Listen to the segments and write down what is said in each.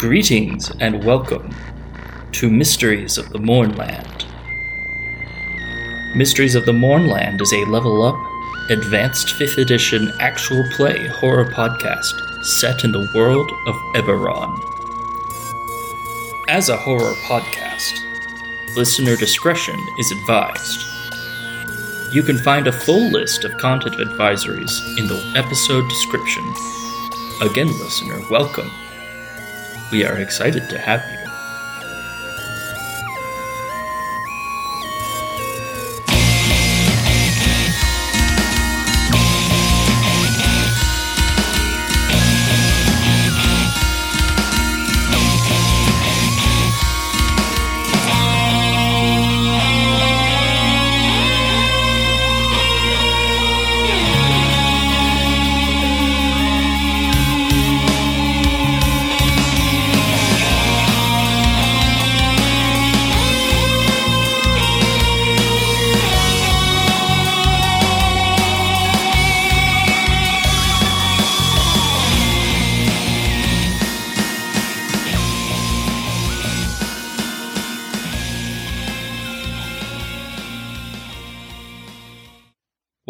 Greetings and welcome to Mysteries of the Mournland. Mysteries of the Mournland is a level up, advanced 5th edition actual play horror podcast set in the world of Eberron. As a horror podcast, listener discretion is advised. You can find a full list of content advisories in the episode description. Again, listener, welcome. We are excited to have you.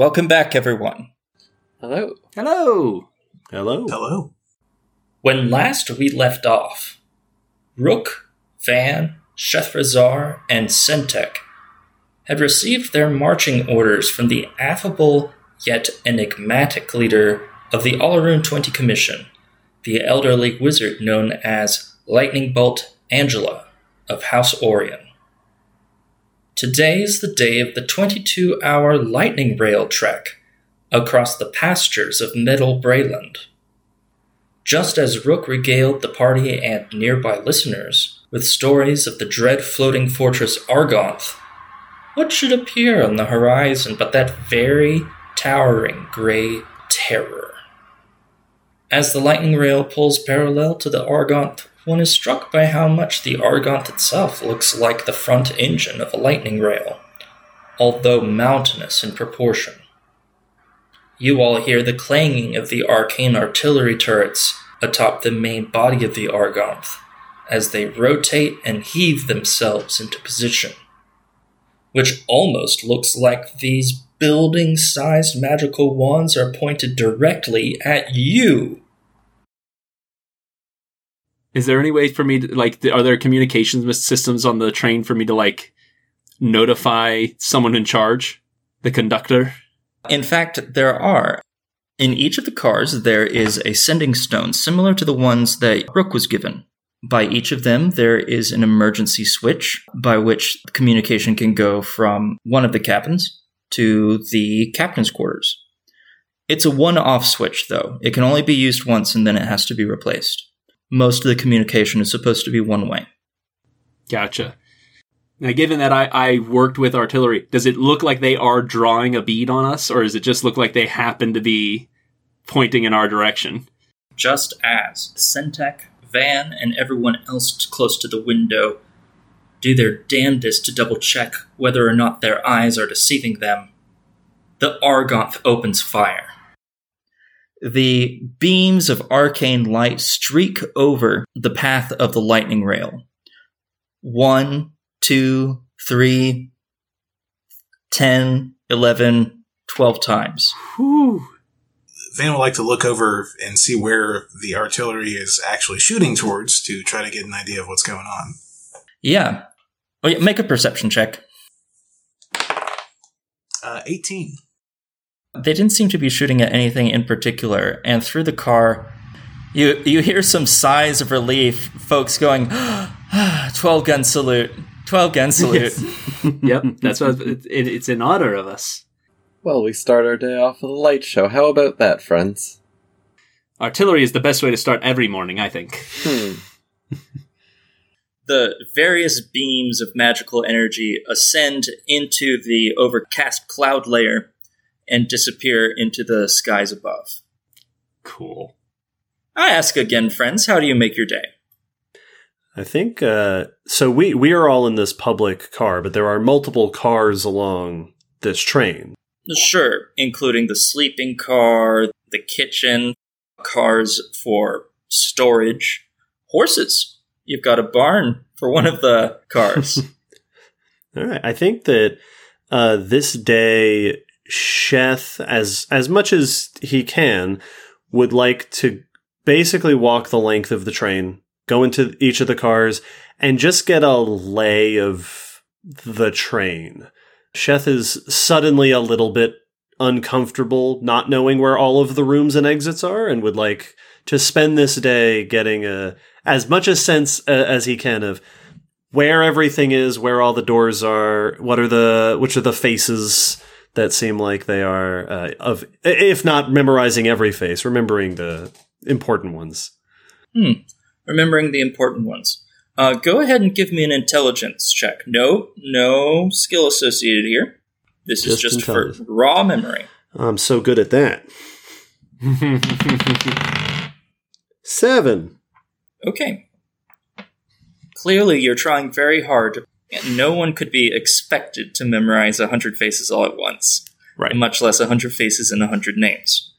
Welcome back, everyone. Hello. Hello. Hello. Hello. When last we left off, Rook, Van, Shethrazar, and Sentek had received their marching orders from the affable yet enigmatic leader of the Allaroon 20 Commission, the elderly wizard known as Lightning Bolt Angela of House Orien. Today is the day of the 22 hour lightning rail trek across the pastures of Middle Breland. Just as Rook regaled the party and nearby listeners with stories of the dread floating fortress Argonth, what should appear on the horizon but that very towering gray terror? As the lightning rail pulls parallel to the Argonth one is struck by how much the Argonth itself looks like the front engine of a lightning rail, although mountainous in proportion. You all hear the clanging of the arcane artillery turrets atop the main body of the Argonth as they rotate and heave themselves into position, which almost looks like these building sized magical wands are pointed directly at you. Is there any way for me to like? Are there communications systems on the train for me to like notify someone in charge, the conductor? In fact, there are. In each of the cars, there is a sending stone similar to the ones that Rook was given. By each of them, there is an emergency switch by which communication can go from one of the cabins to the captain's quarters. It's a one off switch, though. It can only be used once and then it has to be replaced most of the communication is supposed to be one way. Gotcha. Now, given that I, I worked with artillery, does it look like they are drawing a bead on us, or does it just look like they happen to be pointing in our direction? Just as Sentek, Van, and everyone else close to the window do their damnedest to double check whether or not their eyes are deceiving them, the Argonth opens fire. The beams of arcane light streak over the path of the lightning rail. One, two, three, ten, eleven, twelve times. Whew. Van would like to look over and see where the artillery is actually shooting towards to try to get an idea of what's going on. Yeah. Oh, yeah make a perception check. Uh, 18. They didn't seem to be shooting at anything in particular, and through the car, you you hear some sighs of relief. Folks going, "12 gun salute, 12 gun salute." Yes. yep, that's what it, it, it's in honor of us. Well, we start our day off with a light show. How about that, friends? Artillery is the best way to start every morning, I think. Hmm. the various beams of magical energy ascend into the overcast cloud layer and disappear into the skies above. Cool. I ask again, friends, how do you make your day? I think uh, so. We we are all in this public car, but there are multiple cars along this train. Sure, including the sleeping car, the kitchen, cars for storage, horses. You've got a barn for one of the cars. All right. I think that uh, this day, Sheth, as as much as he can, would like to basically walk the length of the train, go into each of the cars, and just get a lay of the train. Sheth is suddenly a little bit uncomfortable not knowing where all of the rooms and exits are and would like to spend this day getting a as much a sense uh, as he can of where everything is, where all the doors are, what are the which are the faces that seem like they are uh, of if not memorizing every face, remembering the important ones. Hmm. Remembering the important ones. Uh, go ahead and give me an intelligence check. No, no skill associated here. This is Just just for raw memory. I'm so good at that. Seven. Okay. Clearly, you're trying very hard. No one could be expected to memorize a hundred faces all at once, Right. much less a hundred faces and a hundred names.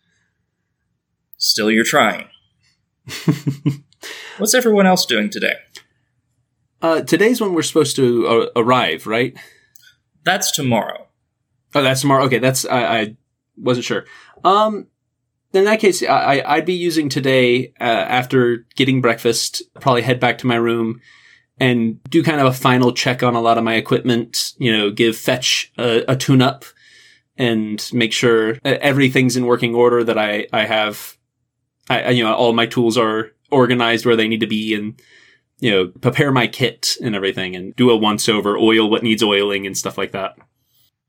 Still, you're trying. What's everyone else doing today? uh, today's when we're supposed to uh, arrive, right? That's tomorrow. Oh, that's tomorrow. Okay, that's I, I wasn't sure. Um, in that case, I, I- I'd be using today uh, after getting breakfast. Probably head back to my room and do kind of a final check on a lot of my equipment. You know, give fetch a, a tune up and make sure everything's in working order. That I I have, I you know, all my tools are organized where they need to be and. You know, prepare my kit and everything and do a once over, oil what needs oiling and stuff like that.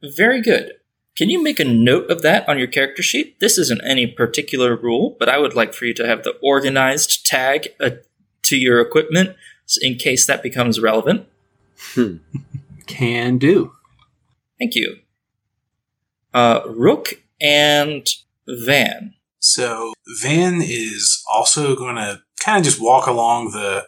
Very good. Can you make a note of that on your character sheet? This isn't any particular rule, but I would like for you to have the organized tag uh, to your equipment in case that becomes relevant. Can do. Thank you. Uh, Rook and Van. So Van is also going to kind of just walk along the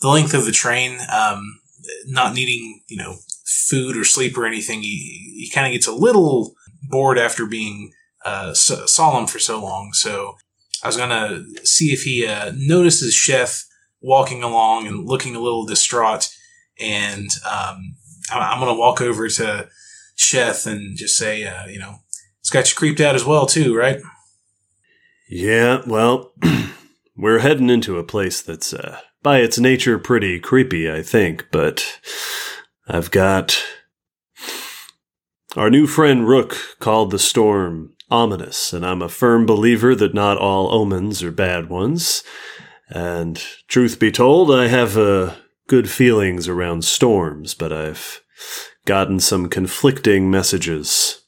the length of the train, um, not needing you know food or sleep or anything. He he kind of gets a little bored after being uh, so, solemn for so long. So I was going to see if he uh, notices Sheth walking along and looking a little distraught, and um, I'm going to walk over to Sheth and just say, uh, you know, it's got you creeped out as well too, right? Yeah, well, we're heading into a place that's, uh, by its nature, pretty creepy, I think, but I've got. Our new friend Rook called the storm ominous, and I'm a firm believer that not all omens are bad ones. And truth be told, I have uh, good feelings around storms, but I've gotten some conflicting messages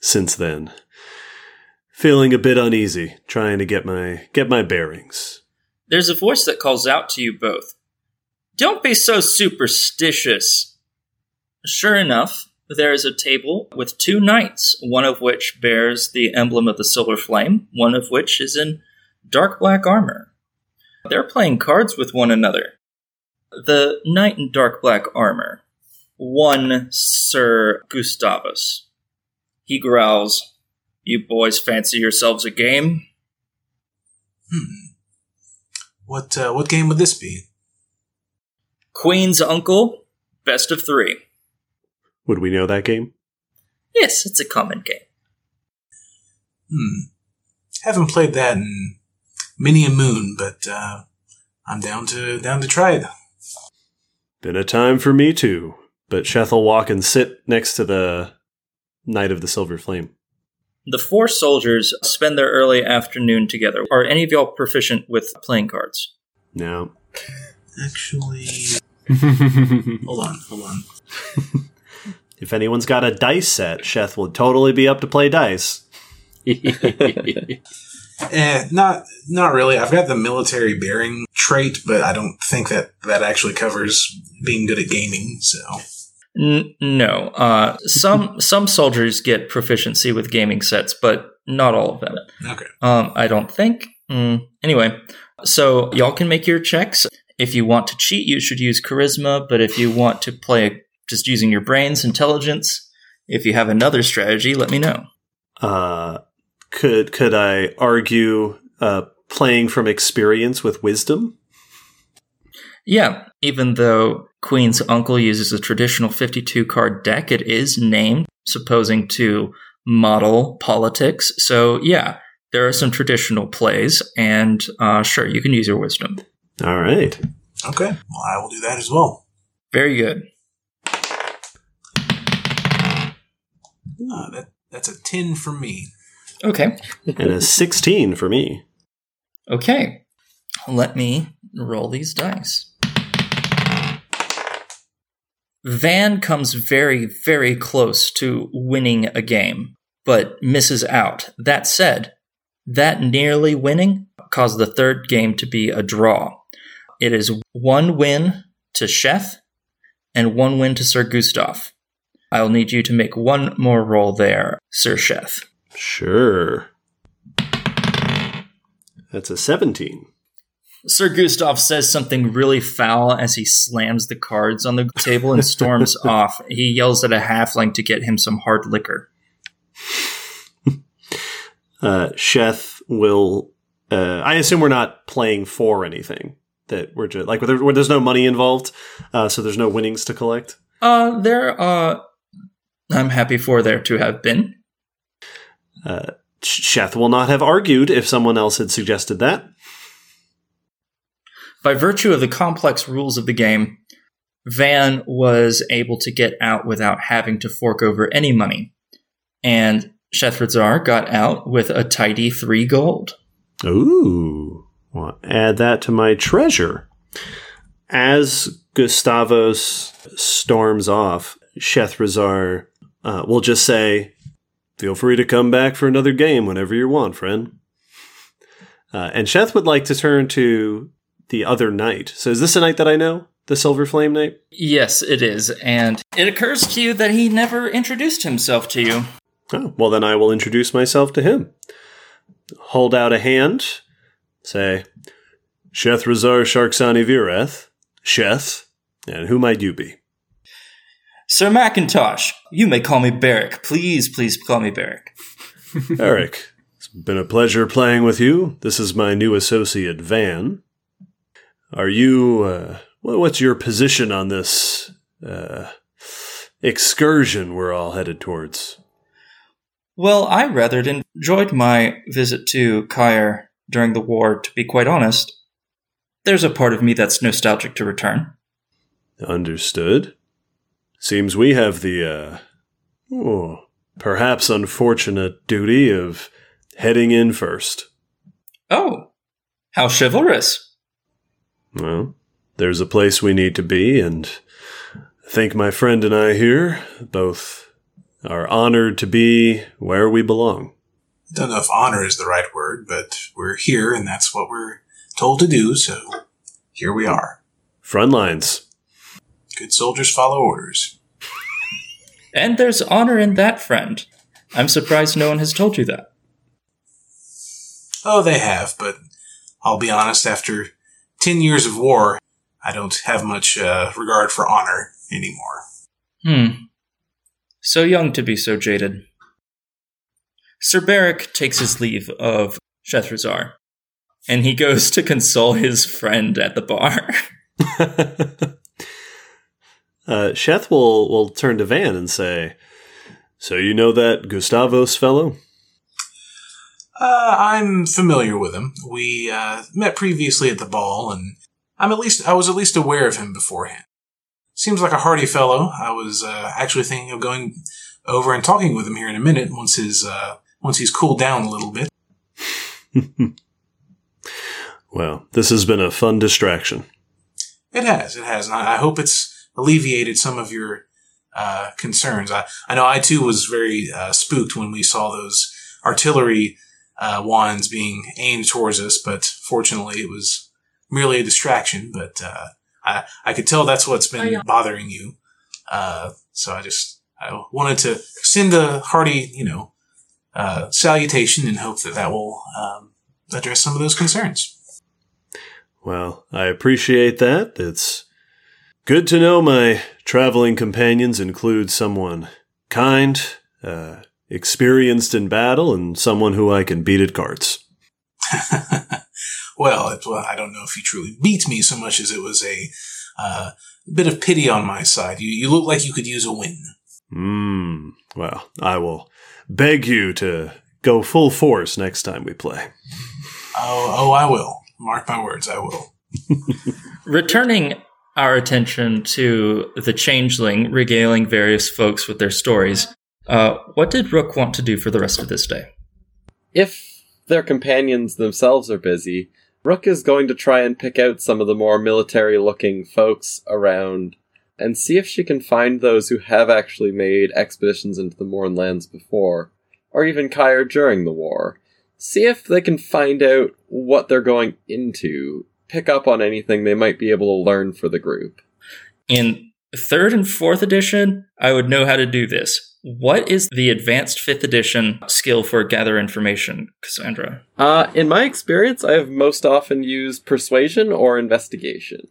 since then feeling a bit uneasy, trying to get my get my bearings. There's a voice that calls out to you both. Don't be so superstitious. Sure enough, there is a table with two knights, one of which bears the emblem of the Silver Flame, one of which is in dark black armor. They're playing cards with one another. The knight in dark black armor, one Sir Gustavus. He growls, You boys fancy yourselves a game? Hmm. What uh, what game would this be? Queen's Uncle, best of three. Would we know that game? Yes, it's a common game. Hmm. Haven't played that in many a moon, but uh, I'm down to down to try it. Been a time for me too. But Sheth will walk and sit next to the Knight of the Silver Flame. The four soldiers spend their early afternoon together. Are any of y'all proficient with playing cards? No. Actually, hold on, hold on. if anyone's got a dice set, Sheth will totally be up to play dice. Eh, not not really. I've got the military bearing trait, but I don't think that that actually covers being good at gaming. So N- no. Uh, some some soldiers get proficiency with gaming sets, but not all of them. okay. Um, I don't think. Mm, anyway, so y'all can make your checks. If you want to cheat, you should use charisma. But if you want to play just using your brains, intelligence. If you have another strategy, let me know. Uh, could could I argue uh, playing from experience with wisdom? Yeah, even though Queen's uncle uses a traditional 52 card deck, it is named, supposing to model politics. So, yeah, there are some traditional plays, and uh, sure, you can use your wisdom. All right. Okay, well, I will do that as well. Very good. Uh, that that's a ten for me. Okay. And a 16 for me. Okay. Let me roll these dice. Van comes very, very close to winning a game, but misses out. That said, that nearly winning caused the third game to be a draw. It is one win to Sheth and one win to Sir Gustav. I'll need you to make one more roll there, Sir Sheth. Sure. That's a 17. Sir Gustav says something really foul as he slams the cards on the table and storms off. He yells at a halfling to get him some hard liquor. Uh, Sheth will. Uh, I assume we're not playing for anything. That we're just like where, there, where there's no money involved, uh, so there's no winnings to collect. Uh, there, uh, I'm happy for there to have been. Uh, Sheth will not have argued if someone else had suggested that. By virtue of the complex rules of the game, Van was able to get out without having to fork over any money. And Shethrazar got out with a tidy three gold. Ooh. Well, add that to my treasure. As Gustavos storms off, Shethrazar uh, will just say, Feel free to come back for another game whenever you want, friend. Uh, and Sheth would like to turn to the other knight. So is this a knight that I know? The Silver Flame Knight? Yes, it is. And it occurs to you that he never introduced himself to you. Oh, well, then I will introduce myself to him. Hold out a hand. Say, Shethrazar Sharksani Vireth. Sheth. And who might you be? Sir Macintosh, you may call me Barrick. Please, please call me Barrick. Eric. It's been a pleasure playing with you. This is my new associate, Van. Are you, uh, what's your position on this, uh, excursion we're all headed towards? Well, I rather enjoyed my visit to Cyre during the war, to be quite honest. There's a part of me that's nostalgic to return. Understood. Seems we have the, uh, oh, perhaps unfortunate duty of heading in first. Oh, how chivalrous. Well, there's a place we need to be, and I think my friend and I here both are honored to be where we belong. I Don't know if honor is the right word, but we're here and that's what we're told to do, so here we are. Front lines. Good soldiers follow orders. And there's honor in that, friend. I'm surprised no one has told you that. Oh, they have, but I'll be honest, after 10 years of war, I don't have much uh, regard for honor anymore. Hmm. So young to be so jaded. Sir Barrick takes his leave of Shethrazar, and he goes to console his friend at the bar. uh, Sheth will, will turn to Van and say, So you know that Gustavos fellow? Uh, I'm familiar with him. We uh, met previously at the ball, and I'm at least I was at least aware of him beforehand. Seems like a hearty fellow. I was uh, actually thinking of going over and talking with him here in a minute once his uh, once he's cooled down a little bit. well, this has been a fun distraction. It has, it has, and I, I hope it's alleviated some of your uh, concerns. I, I know I too was very uh, spooked when we saw those artillery uh, wands being aimed towards us, but fortunately it was merely a distraction. But uh, I, I could tell that's what's been bothering you. Uh, so I just I wanted to send a hearty, you know, uh, salutation and hope that that will um, address some of those concerns. Well, I appreciate that. It's good to know my traveling companions include someone kind, uh, experienced in battle, and someone who I can beat at cards. well, well. It, well, I don't know if you truly beat me so much as it was a uh, bit of pity on my side. You, you look like you could use a win. Hmm. Well, I will beg you to go full force next time we play. Oh, oh, I will. Mark my words, I will. Returning our attention to the changeling regaling various folks with their stories, uh, what did Rook want to do for the rest of this day? If their companions themselves are busy, Rook is going to try and pick out some of the more military looking folks around and see if she can find those who have actually made expeditions into the Mournlands before, or even Cyre during the war. See if they can find out what they're going into, pick up on anything they might be able to learn for the group. In third and fourth edition, I would know how to do this. What is the advanced fifth edition skill for gather information, Cassandra? Uh, in my experience, I have most often used persuasion or investigation.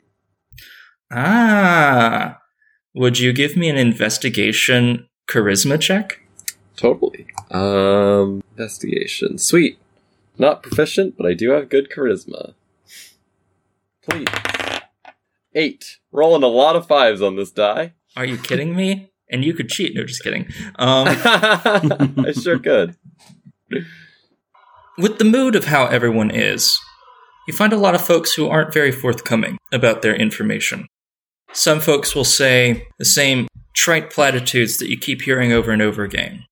Ah, would you give me an investigation charisma check? Totally. Um, investigation. Sweet. Not proficient, but I do have good charisma. Please. Eight. Rolling a lot of fives on this die. Are you kidding me? And you could cheat. No, just kidding. Um, I sure could. with the mood of how everyone is, you find a lot of folks who aren't very forthcoming about their information. Some folks will say the same trite platitudes that you keep hearing over and over again.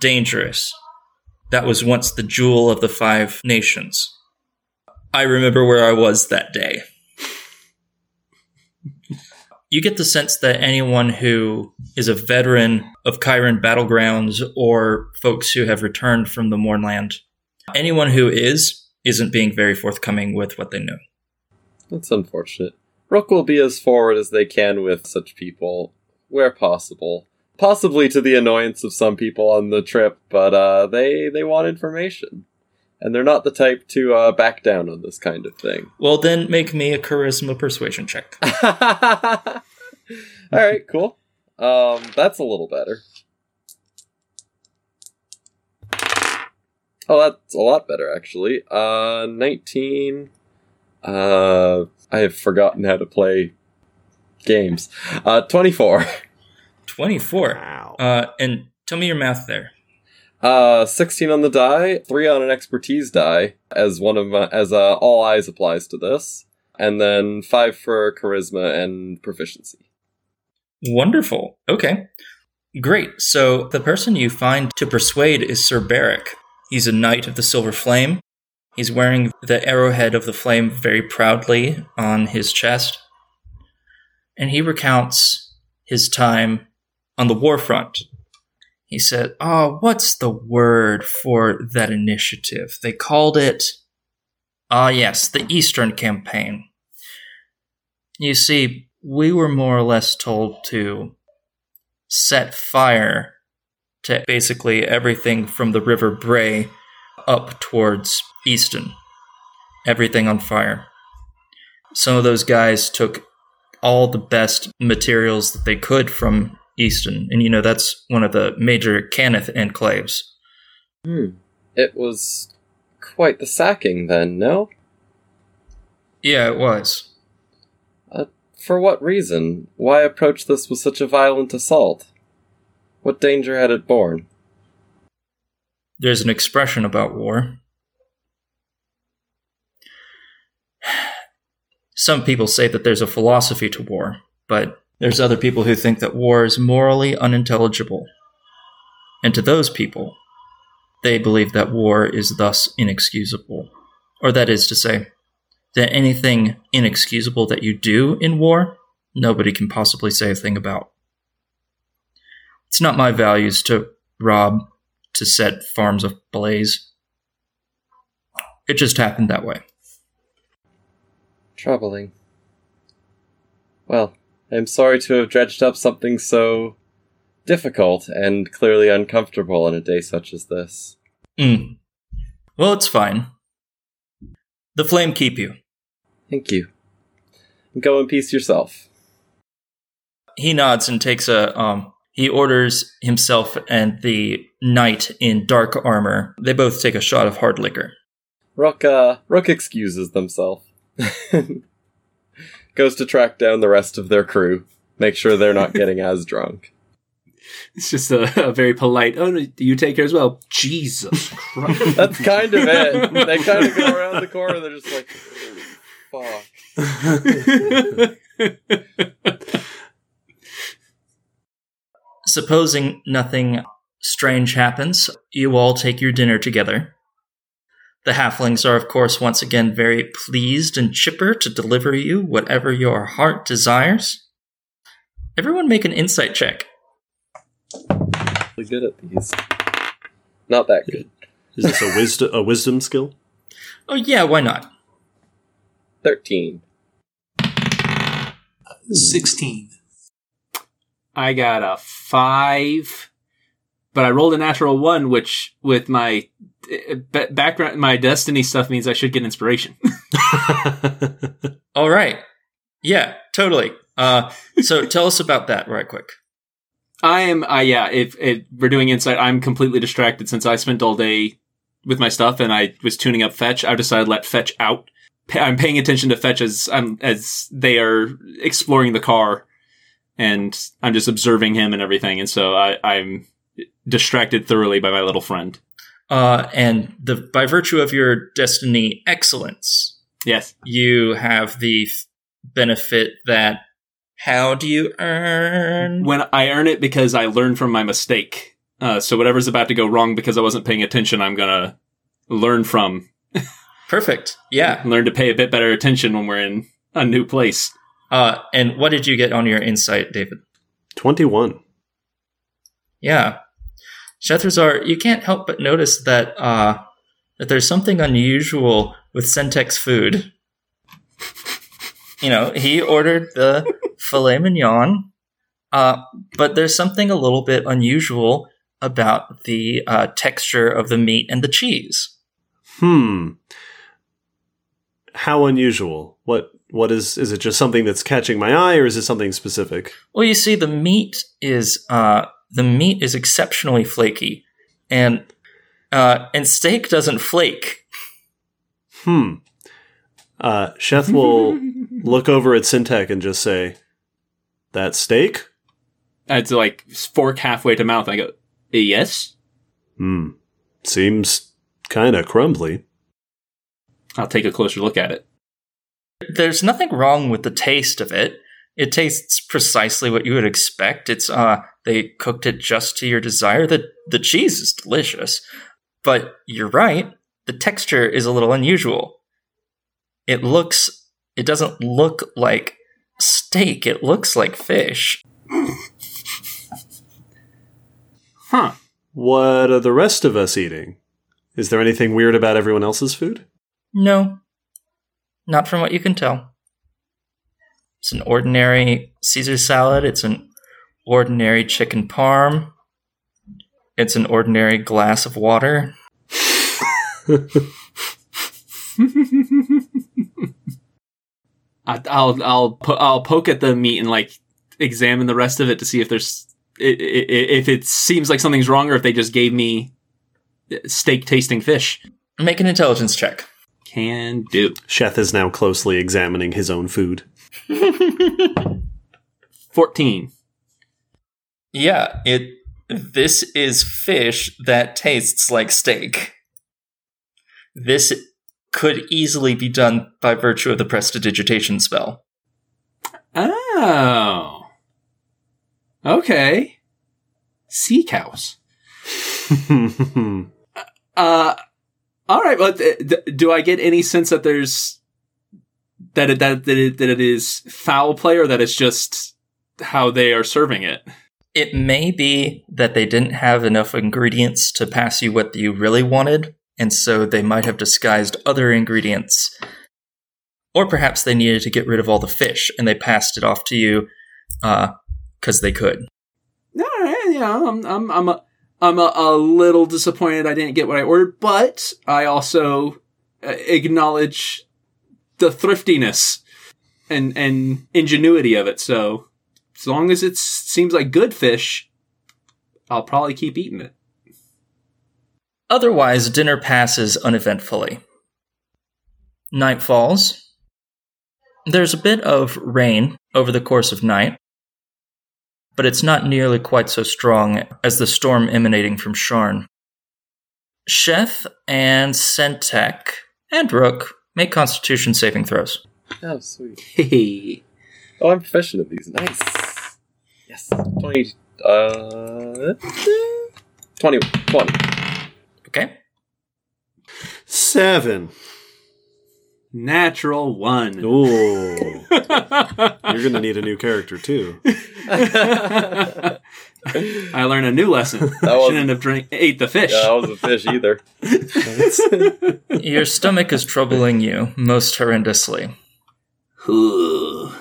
Dangerous. That was once the jewel of the five nations. I remember where I was that day. You get the sense that anyone who is a veteran of Cyran battlegrounds or folks who have returned from the Mournland, anyone who is, isn't being very forthcoming with what they know. That's unfortunate. Rook will be as forward as they can with such people, where possible. Possibly to the annoyance of some people on the trip, but uh, they they want information, and they're not the type to uh, back down on this kind of thing. Well, then make me a charisma persuasion check. All right, cool. Um, that's a little better. Oh, that's a lot better actually. Uh, nineteen. Uh, I have forgotten how to play games. Uh, twenty-four. 24. Wow. Uh, and tell me your math there. Uh, sixteen on the die, three on an expertise die, as one of my, as uh, all eyes applies to this, and then five for charisma and proficiency. Wonderful. Okay. Great. So the person you find to persuade is Sir Barrick. He's a knight of the Silver Flame. He's wearing the arrowhead of the flame very proudly on his chest. And he recounts his time on the war front. He said, Oh, what's the word for that initiative? They called it. Ah, yes, the Eastern Campaign. You see, we were more or less told to set fire to basically everything from the River Brey up towards Eston. Everything on fire. Some of those guys took all the best materials that they could from Eston, and you know that's one of the major Cannith enclaves. Hmm. It was quite the sacking then, no? Yeah, it was. For what reason? Why approach this with such a violent assault? What danger had it borne? There's an expression about war. Some people say that there's a philosophy to war, but there's other people who think that war is morally unintelligible. And to those people, they believe that war is thus inexcusable. Or that is to say, that anything inexcusable that you do in war, nobody can possibly say a thing about. It's not my values to rob, to set farms ablaze. It just happened that way. Troubling. Well, I'm sorry to have dredged up something so difficult and clearly uncomfortable on a day such as this. Mm. Well, it's fine. The flame keep you. Thank you. Go in peace yourself. He nods and takes a um he orders himself and the knight in dark armor. They both take a shot of hard liquor. Rook, uh, Rook excuses themselves. Goes to track down the rest of their crew, make sure they're not getting as drunk. It's just a, a very polite. Oh, no, you take care as well. Jesus Christ! That's kind of it. They kind of go around the corner. They're just like, fuck. Supposing nothing strange happens, you all take your dinner together. The halflings are, of course, once again very pleased and chipper to deliver you whatever your heart desires. Everyone make an insight check. Really good at these. Not that good. Is this a wisdom a wisdom skill? Oh, yeah, why not? 13. 16. I got a five, but I rolled a natural one, which with my ba- background, my destiny stuff means I should get inspiration. All right. Yeah, totally. Uh, so tell us about that right quick. I am, uh, yeah, if, if we're doing insight, I'm completely distracted since I spent all day with my stuff and I was tuning up fetch. I decided to let fetch out. Pa- I'm paying attention to fetch as I'm, as they are exploring the car and I'm just observing him and everything. And so I, I'm distracted thoroughly by my little friend. Uh, and the by virtue of your destiny excellence, Yes. you have the f- benefit that how do you earn? When I earn it because I learn from my mistake. Uh, so whatever's about to go wrong because I wasn't paying attention, I'm gonna learn from, Perfect. Yeah. learn to pay a bit better attention when we're in a new place. Uh, and what did you get on your insight, David? Twenty one. Yeah. Shethrazar, you can't help but notice that uh, that there's something unusual with Sentek's food. you know, he ordered the filet mignon, uh, but there's something a little bit unusual about the uh, texture of the meat and the cheese. Hmm. How unusual. What what is is it just something that's catching my eye or is it something specific? Well, you see, the meat is uh, the meat is exceptionally flaky, and uh, and steak doesn't flake. Hmm. Uh Sheth will look over at Sentek and just say, That steak? I had like fork halfway to mouth. I go, yes. Hmm. Seems kinda crumbly. I'll take a closer look at it. There's nothing wrong with the taste of it. It tastes precisely what you would expect. It's uh they cooked it just to your desire. The the cheese is delicious. But you're right, the texture is a little unusual. It looks it doesn't look like steak, it looks like fish. Huh. What are the rest of us eating? Is there anything weird about everyone else's food? No. Not from what you can tell. It's an ordinary Caesar salad. It's an ordinary chicken parm. It's an ordinary glass of water. I, I'll I'll po- I'll poke at the meat and like examine the rest of it to see if there's i- i- i- if it seems like something's wrong or if they just gave me steak tasting fish. Make an intelligence check. Can do. Sheth is now closely examining his own food. Fourteen. Yeah, it this is fish that tastes like steak. This could easily be done by virtue of the prestidigitation spell. Oh. Okay. Sea cows. Uh, all right. Well, th- th- do I get any sense that there's that it, that that it, that it is foul play or that it's just how they are serving it? It may be that they didn't have enough ingredients to pass you what you really wanted, and so they might have disguised other ingredients. Or perhaps they needed to get rid of all the fish and they passed it off to you because they could. All right. Yeah. I'm I'm I'm a, I'm a, a little disappointed I didn't get what I ordered, but I also uh, acknowledge the thriftiness and and ingenuity of it. So as long as it seems like good fish, I'll probably keep eating it. Otherwise, dinner passes uneventfully. Night falls. There's a bit of rain over the course of night, but it's not nearly quite so strong as the storm emanating from Sharn. Sheth and Sentek and Rook make constitution saving throws. Oh, sweet. Hey. Oh, I'm proficient at these. Nice. Yes. 20. Uh. 20. 20. Okay? Seven. Natural one. Ooh. You're gonna need a new character too. I learned a new lesson. was- Shouldn't have drink ate the fish. Yeah, I wasn't fish either. Your stomach is troubling you most horrendously. Ooh.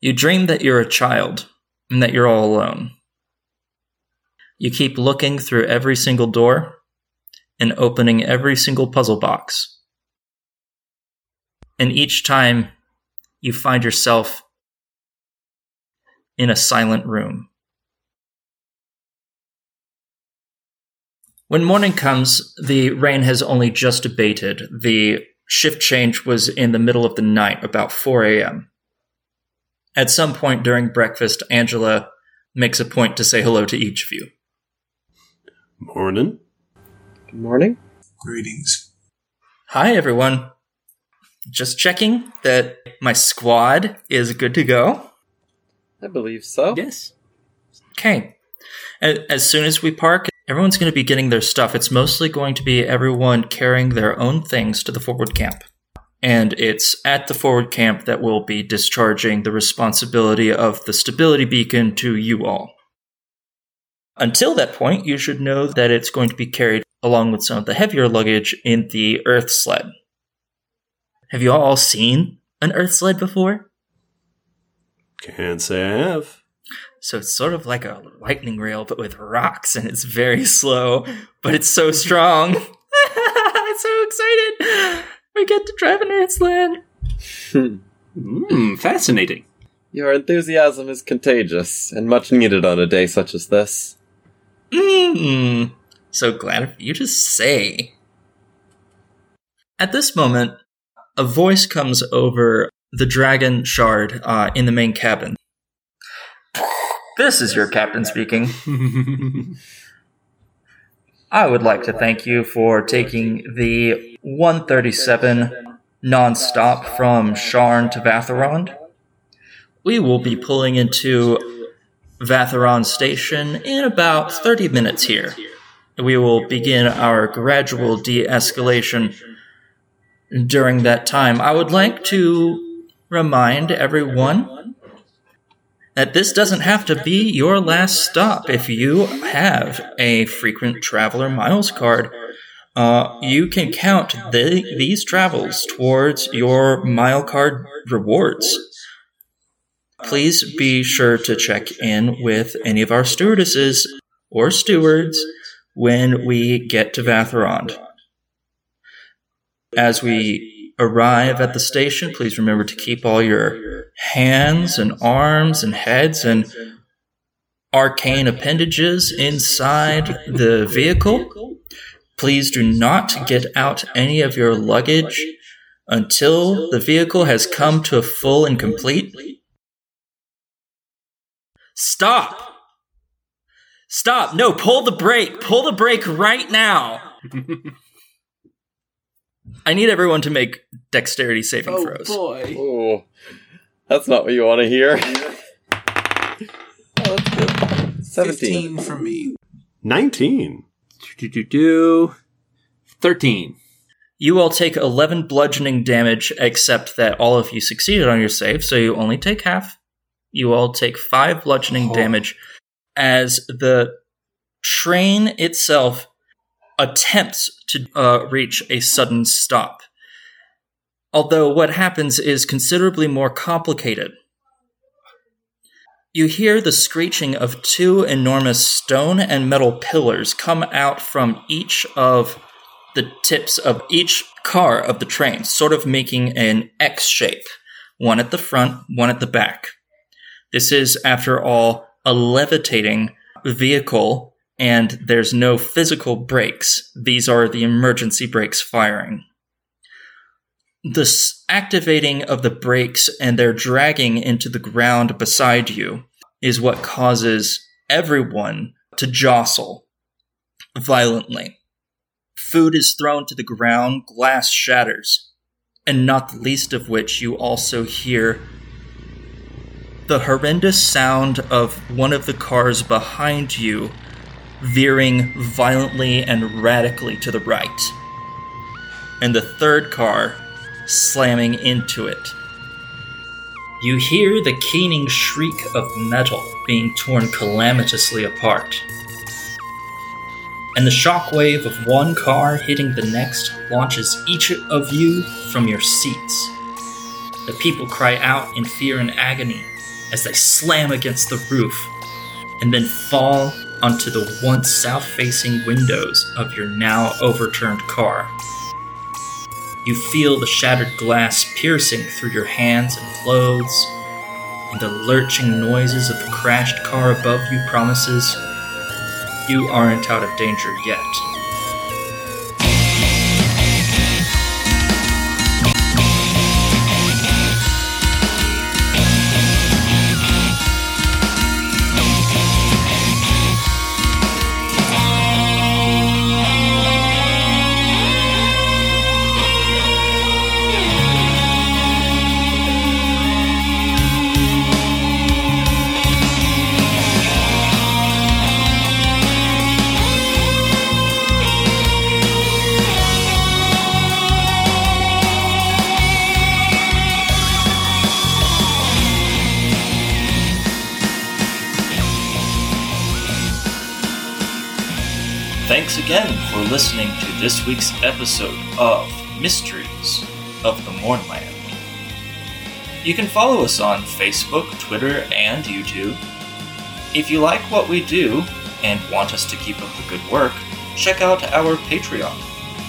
You dream that you're a child and that you're all alone. You keep looking through every single door and opening every single puzzle box. And each time you find yourself in a silent room. When morning comes, the rain has only just abated. The shift change was in the middle of the night, about 4 a.m. At some point during breakfast, Angela makes a point to say hello to each of you. Morning. Good morning. Greetings. Hi, everyone. Just checking that my squad is good to go. I believe so. Yes. Okay. As soon as we park, everyone's going to be getting their stuff. It's mostly going to be everyone carrying their own things to the forward camp. And it's at the forward camp that we'll be discharging the responsibility of the stability beacon to you all. Until that point, you should know that it's going to be carried along with some of the heavier luggage in the earth sled. Have you all seen an earth sled before? Can't say I have. So it's sort of like a lightning rail, but with rocks, and it's very slow, but it's so strong. I'm so excited. We get to drive an earth sled. Mm, fascinating. Your enthusiasm is contagious and much needed on a day such as this. Mm, so glad of you to say. At this moment, a voice comes over the dragon shard uh, in the main cabin. This is your captain speaking. I would like to thank you for taking the 137 non-stop from Sharn to Vathirond. We will be pulling into Vathirond Station in about 30 minutes here. We will begin our gradual de escalation during that time. I would like to remind everyone that this doesn't have to be your last stop. If you have a frequent traveler miles card, uh, you can count the, these travels towards your mile card rewards please be sure to check in with any of our stewardesses or stewards when we get to Vathirond. As we arrive at the station, please remember to keep all your hands and arms and heads and arcane appendages inside the vehicle. Please do not get out any of your luggage until the vehicle has come to a full and complete Stop! Stop! No, pull the brake! Pull the brake right now! I need everyone to make dexterity saving throws. Oh throws. boy. Oh, that's not what you want to hear. oh, that's good. 17. 15 from me. Nineteen. Do, do, do. Thirteen. You all take 11 bludgeoning damage, except that all of you succeeded on your save, so you only take half. You all take 5 bludgeoning Oh. damage as the train itself attempts to uh, reach a sudden stop. Although what happens is considerably more complicated. You hear the screeching of two enormous stone and metal pillars come out from each of the tips of each car of the train, sort of making an X shape, one at the front, one at the back. This is, after all, a levitating vehicle, and there's no physical brakes. These are the emergency brakes firing. This activating of the brakes and their dragging into the ground beside you is what causes everyone to jostle violently. Food is thrown to the ground, glass shatters, and not the least of which you also hear the horrendous sound of one of the cars behind you veering violently and radically to the right, and the third car slamming into it. You hear the keening shriek of metal being torn calamitously apart. And the shockwave of one car hitting the next launches each of you from your seats. The people cry out in fear and agony as they slam against the roof and then fall onto the once south facing windows of your now overturned car. You feel the shattered glass piercing through your hands and clothes, and the lurching noises of the crashed car above you promises you aren't out of danger yet. Again for listening to this week's episode of Mysteries of the Mournland. You can follow us on Facebook, Twitter, and YouTube. If you like what we do and want us to keep up the good work, check out our Patreon.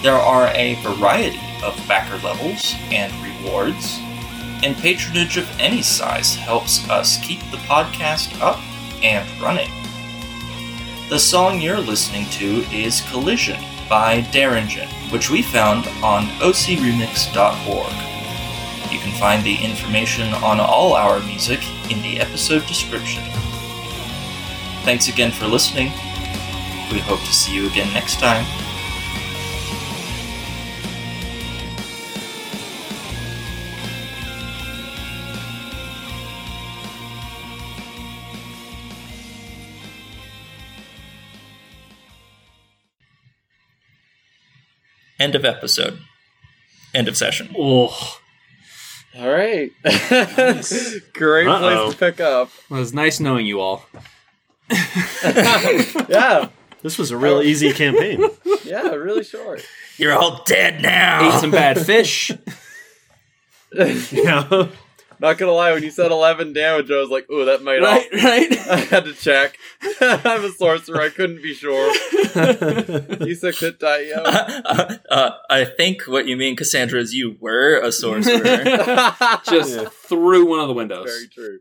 There are a variety of backer levels and rewards, and patronage of any size helps us keep the podcast up and running. The song you're listening to is Collision by Derringen, which we found on ocremix.org. You can find the information on all our music in the episode description. Thanks again for listening. We hope to see you again next time. End of episode. End of session. Oh, All right. Nice. Great Uh-oh. place to pick up. it was nice knowing you all. yeah. This was a real oh. easy campaign. Yeah, really short. You're all dead Ate now. some bad fish. yeah. Not gonna lie, when you said 11 damage, I was like, ooh, that might right, all. right. I had to check. I'm a sorcerer, I couldn't be sure. You said hit die, yo. uh, uh, I think what you mean, Cassandra, is you were a sorcerer. Just Yeah. through one of the windows. Very true.